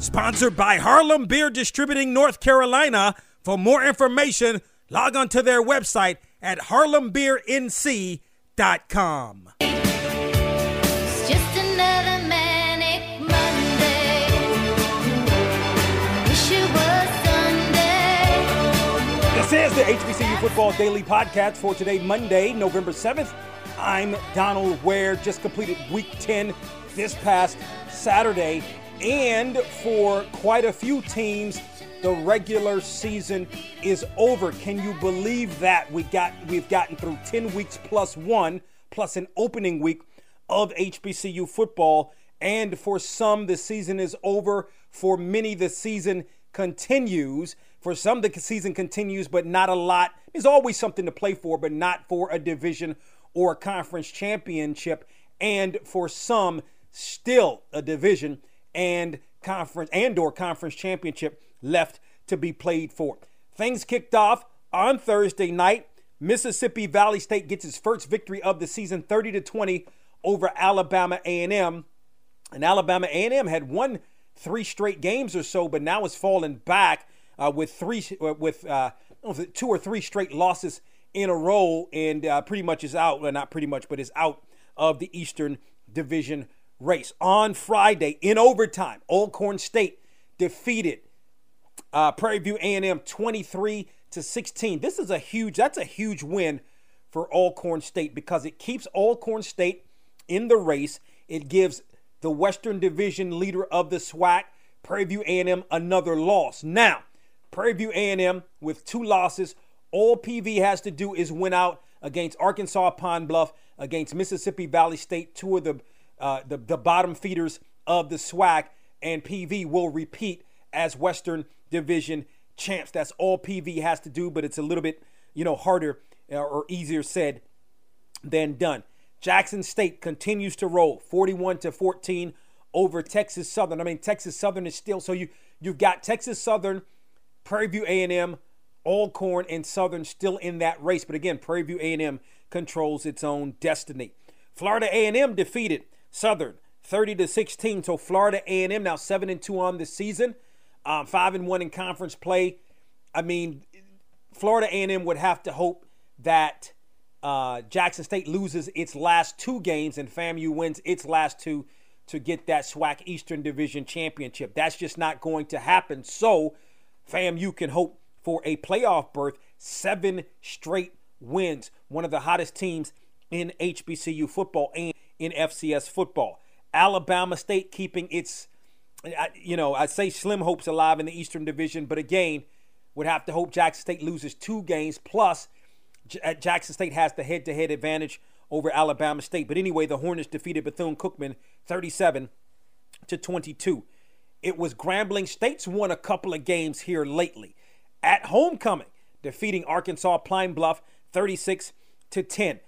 Sponsored by Harlem Beer Distributing North Carolina. For more information, log on to their website at harlembeernc.com. It's just another manic Monday. Wish it was Sunday. This is the HBCU Football Daily Podcast for today, Monday, November 7th. I'm Donald Ware, just completed week 10 this past Saturday. And for quite a few teams, the regular season is over. Can you believe that? We got we've gotten through 10 weeks plus one, plus an opening week of HBCU football. And for some, the season is over. For many, the season continues. For some, the season continues, but not a lot. There's always something to play for, but not for a division or a conference championship. And for some, still a division and conference and or conference championship left to be played for. Things kicked off on Thursday night. Mississippi Valley State gets its first victory of the season 30 to 20 over Alabama A&M. And Alabama A&M had won three straight games or so, but now it's fallen back uh, with three uh, with uh, two or three straight losses in a row, and uh, pretty much is out. Well, not pretty much, but is out of the Eastern Division race. On Friday, in overtime, Alcorn State defeated uh, Prairie View A&M 23 to 16. This is a huge. That's a huge win for Alcorn State because it keeps Alcorn State in the race. It gives the Western Division leader of the SWAC, Prairie View A&M, another loss. Now, Prairie View A&M with two losses. All PV has to do is win out against Arkansas Pine Bluff, against Mississippi Valley State, two of the uh, the, the bottom feeders of the SWAC, and PV will repeat as Western Division champs. That's all PV has to do, but it's a little bit, you know, harder uh, or easier said than done. Jackson State continues to roll 41 to 14 over Texas Southern. I mean, Texas Southern is still so you you've got Texas Southern, Prairie View A&M, Alcorn, and Southern still in that race. But again, Prairie View A&M controls its own destiny. Florida A&M defeated Southern 30 to 16. So Florida A&M now seven and two on the season, um, five and one in conference play. I mean, Florida A&M would have to hope that uh, Jackson State loses its last two games and FAMU wins its last two to get that SWAC Eastern Division championship. That's just not going to happen. So FAMU can hope for a playoff berth, seven straight wins, one of the hottest teams in HBCU football and in FCS football. Alabama State keeping its, you know, I say slim hopes alive in the Eastern Division, but again, would have to hope Jackson State loses two games. Plus, uh, Jackson State has the head to head advantage over Alabama State. But anyway, the Hornets defeated Bethune Cookman 37 to 22. It was Grambling State's won a couple of games here lately. At homecoming, defeating Arkansas Pine Bluff 36 to 10.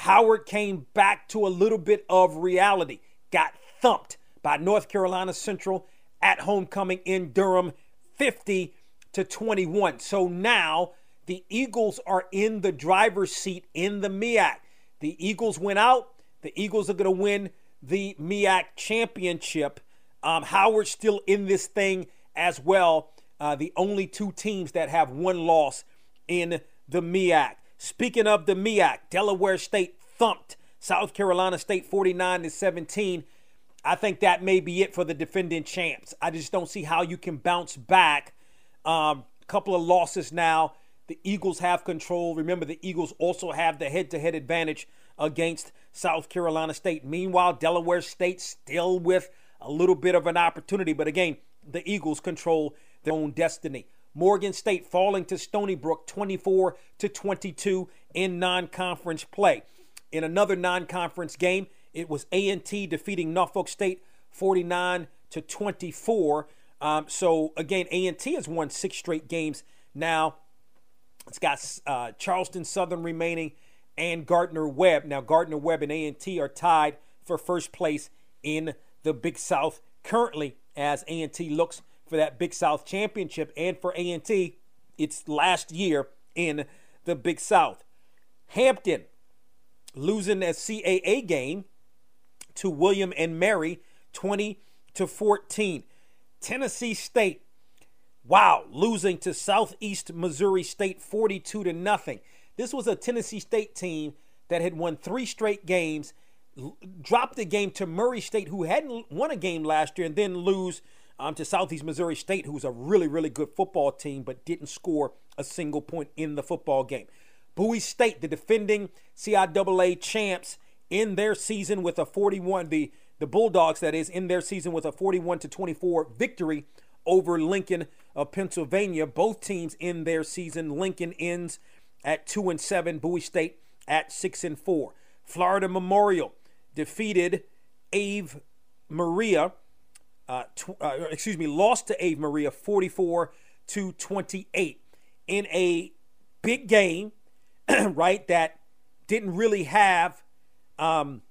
Howard came back to a little bit of reality, got thumped by North Carolina Central at homecoming in Durham 50 to 21. So now the Eagles are in the driver's seat in the MEAC. The Eagles went out. The Eagles are going to win the MEAC championship. Um, Howard's still in this thing as well. Uh, the only two teams that have one loss in the MEAC. Speaking of the MEAC, Delaware State thumped South Carolina State 49 to 17. I think that may be it for the defending champs. I just don't see how you can bounce back. A um, couple of losses now. The Eagles have control. Remember, the Eagles also have the head to head advantage against South Carolina State. Meanwhile, Delaware State still with a little bit of an opportunity. But again, the Eagles control their own destiny. Morgan State falling to Stony Brook 24 to 22 in non-conference play. In another non-conference game, it was A&T defeating Norfolk State 49 to 24. Um, so again, A and T has won six straight games now. It's got uh, Charleston Southern remaining and Gardner Webb. Now Gardner Webb and A and T are tied for first place in the Big South currently, as A and T looks for that Big South championship, and for A and T, it's last year in the Big South. Hampton losing a CAA game to William and Mary 20 to 14. Tennessee State wow, losing to Southeast Missouri State 42 to nothing. This was a Tennessee State team that had won 3 straight games, dropped the game to Murray State who hadn't won a game last year and then lose um, to Southeast Missouri State who's a really really good football team but didn't score a single point in the football game. Bowie State, the defending CIAA champs, in their season with a 41, the, the Bulldogs, that is, in their season with a 41 to 24 victory over Lincoln of Pennsylvania. Both teams in their season. Lincoln ends at 2 and 7, Bowie State at 6 and 4. Florida Memorial defeated Ave Maria uh, tw- uh, excuse me, lost to Ave Maria 44 to 28 in a big game, right? That didn't really have um,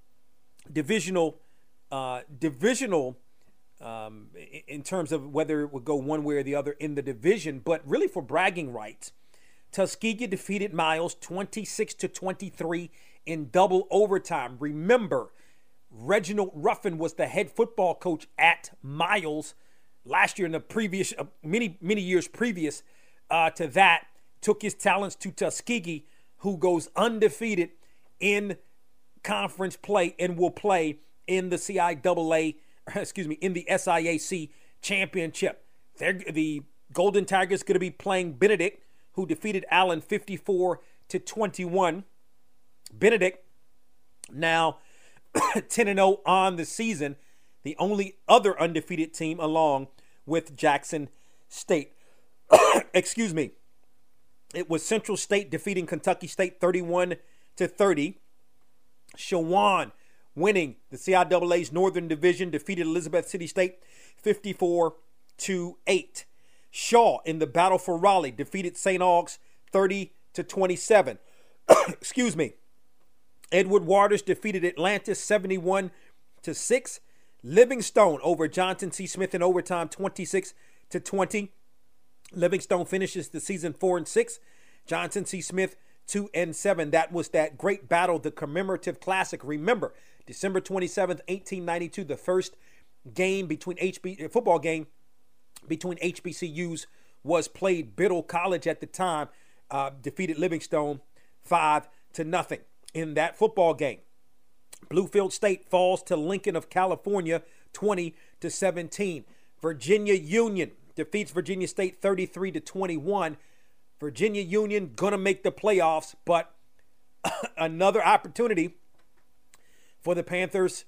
divisional uh, divisional um, in terms of whether it would go one way or the other in the division, but really for bragging rights. Tuskegee defeated Miles 26 to 23 in double overtime. Remember, Reginald Ruffin was the head football coach at Miles last year in the previous uh, many many years previous uh, to that took his talents to Tuskegee who goes undefeated in conference play and will play in the CIAA excuse me in the SIAC championship. They're, the Golden Tigers going to be playing Benedict who defeated Allen 54 to 21. Benedict now 10 and 0 on the season, the only other undefeated team along with Jackson State. Excuse me. It was Central State defeating Kentucky State 31 to 30. Shawan winning the CIAA's Northern Division defeated Elizabeth City State 54 to 8. Shaw in the battle for Raleigh defeated St. Aug's 30 to 27. Excuse me. Edward Waters defeated Atlantis 71 to 6. Livingstone over Johnson C. Smith in overtime 26 to 20. Livingstone finishes the season 4 and 6. Johnson C. Smith 2 and 7. That was that great battle, the commemorative classic. Remember, December 27th, 1892, the first game between HB football game between HBCUs was played. Biddle College at the time uh, defeated Livingstone 5 to nothing in that football game. Bluefield State falls to Lincoln of California 20 to 17. Virginia Union defeats Virginia State 33 to 21. Virginia Union gonna make the playoffs, but another opportunity for the Panthers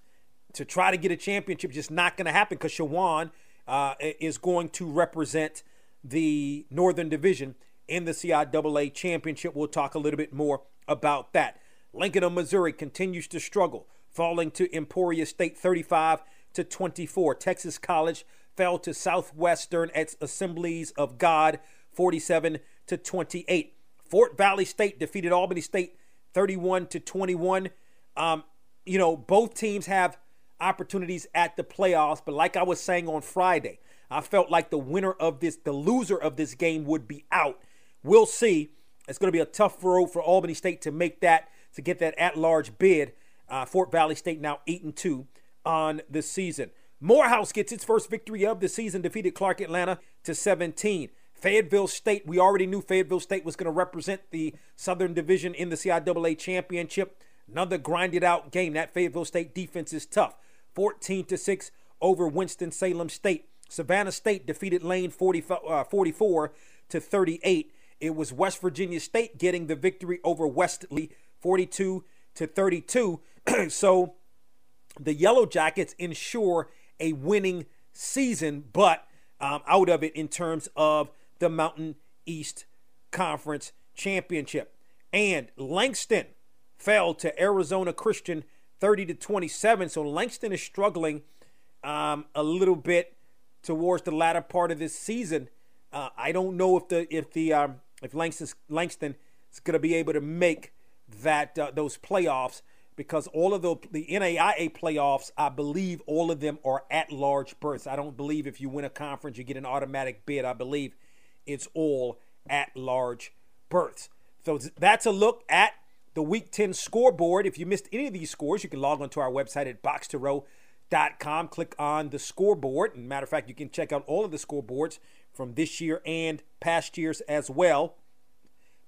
to try to get a championship just not going to happen because Shawan uh, is going to represent the Northern Division in the CIAA championship. We'll talk a little bit more about that. Lincoln of Missouri continues to struggle, falling to Emporia State 35 to 24. Texas College fell to Southwestern at Assemblies of God 47 to 28. Fort Valley State defeated Albany State 31 to 21. Um, you know, both teams have opportunities at the playoffs, but like I was saying on Friday, I felt like the winner of this, the loser of this game would be out. We'll see. It's going to be a tough road for Albany State to make that, to get that at large bid. Uh, Fort Valley State now 8 and 2 on the season. Morehouse gets its first victory of the season, defeated Clark Atlanta to 17. Fayetteville State, we already knew Fayetteville State was going to represent the Southern Division in the CIAA championship. Another grinded out game. That Fayetteville State defense is tough. 14 to 6 over Winston-Salem State. Savannah State defeated Lane 40, uh, 44 to 38. It was West Virginia State getting the victory over Wesley 42 to 32. so the Yellow Jackets ensure a winning season, but um, out of it in terms of the Mountain East Conference Championship. And Langston fell to Arizona Christian 30 to 27. So Langston is struggling um, a little bit towards the latter part of this season. Uh, I don't know if the if the um, if Langston Langston is going to be able to make that uh, those playoffs because all of the the NAIA playoffs, I believe all of them are at large berths. I don't believe if you win a conference you get an automatic bid. I believe it's all at large berths. So that's a look at the Week 10 scoreboard. If you missed any of these scores, you can log onto our website at boxtorow.com. Click on the scoreboard. And matter of fact, you can check out all of the scoreboards from this year and past years as well.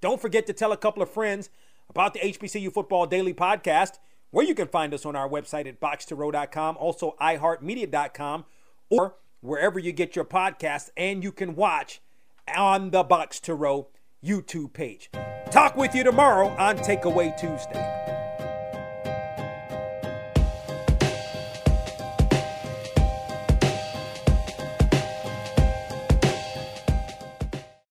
Don't forget to tell a couple of friends about the HBCU Football Daily Podcast, where you can find us on our website at boxtorow.com, also iHeartMedia.com, or wherever you get your podcasts, and you can watch on the Box to Row YouTube page. Talk with you tomorrow on Takeaway Tuesday.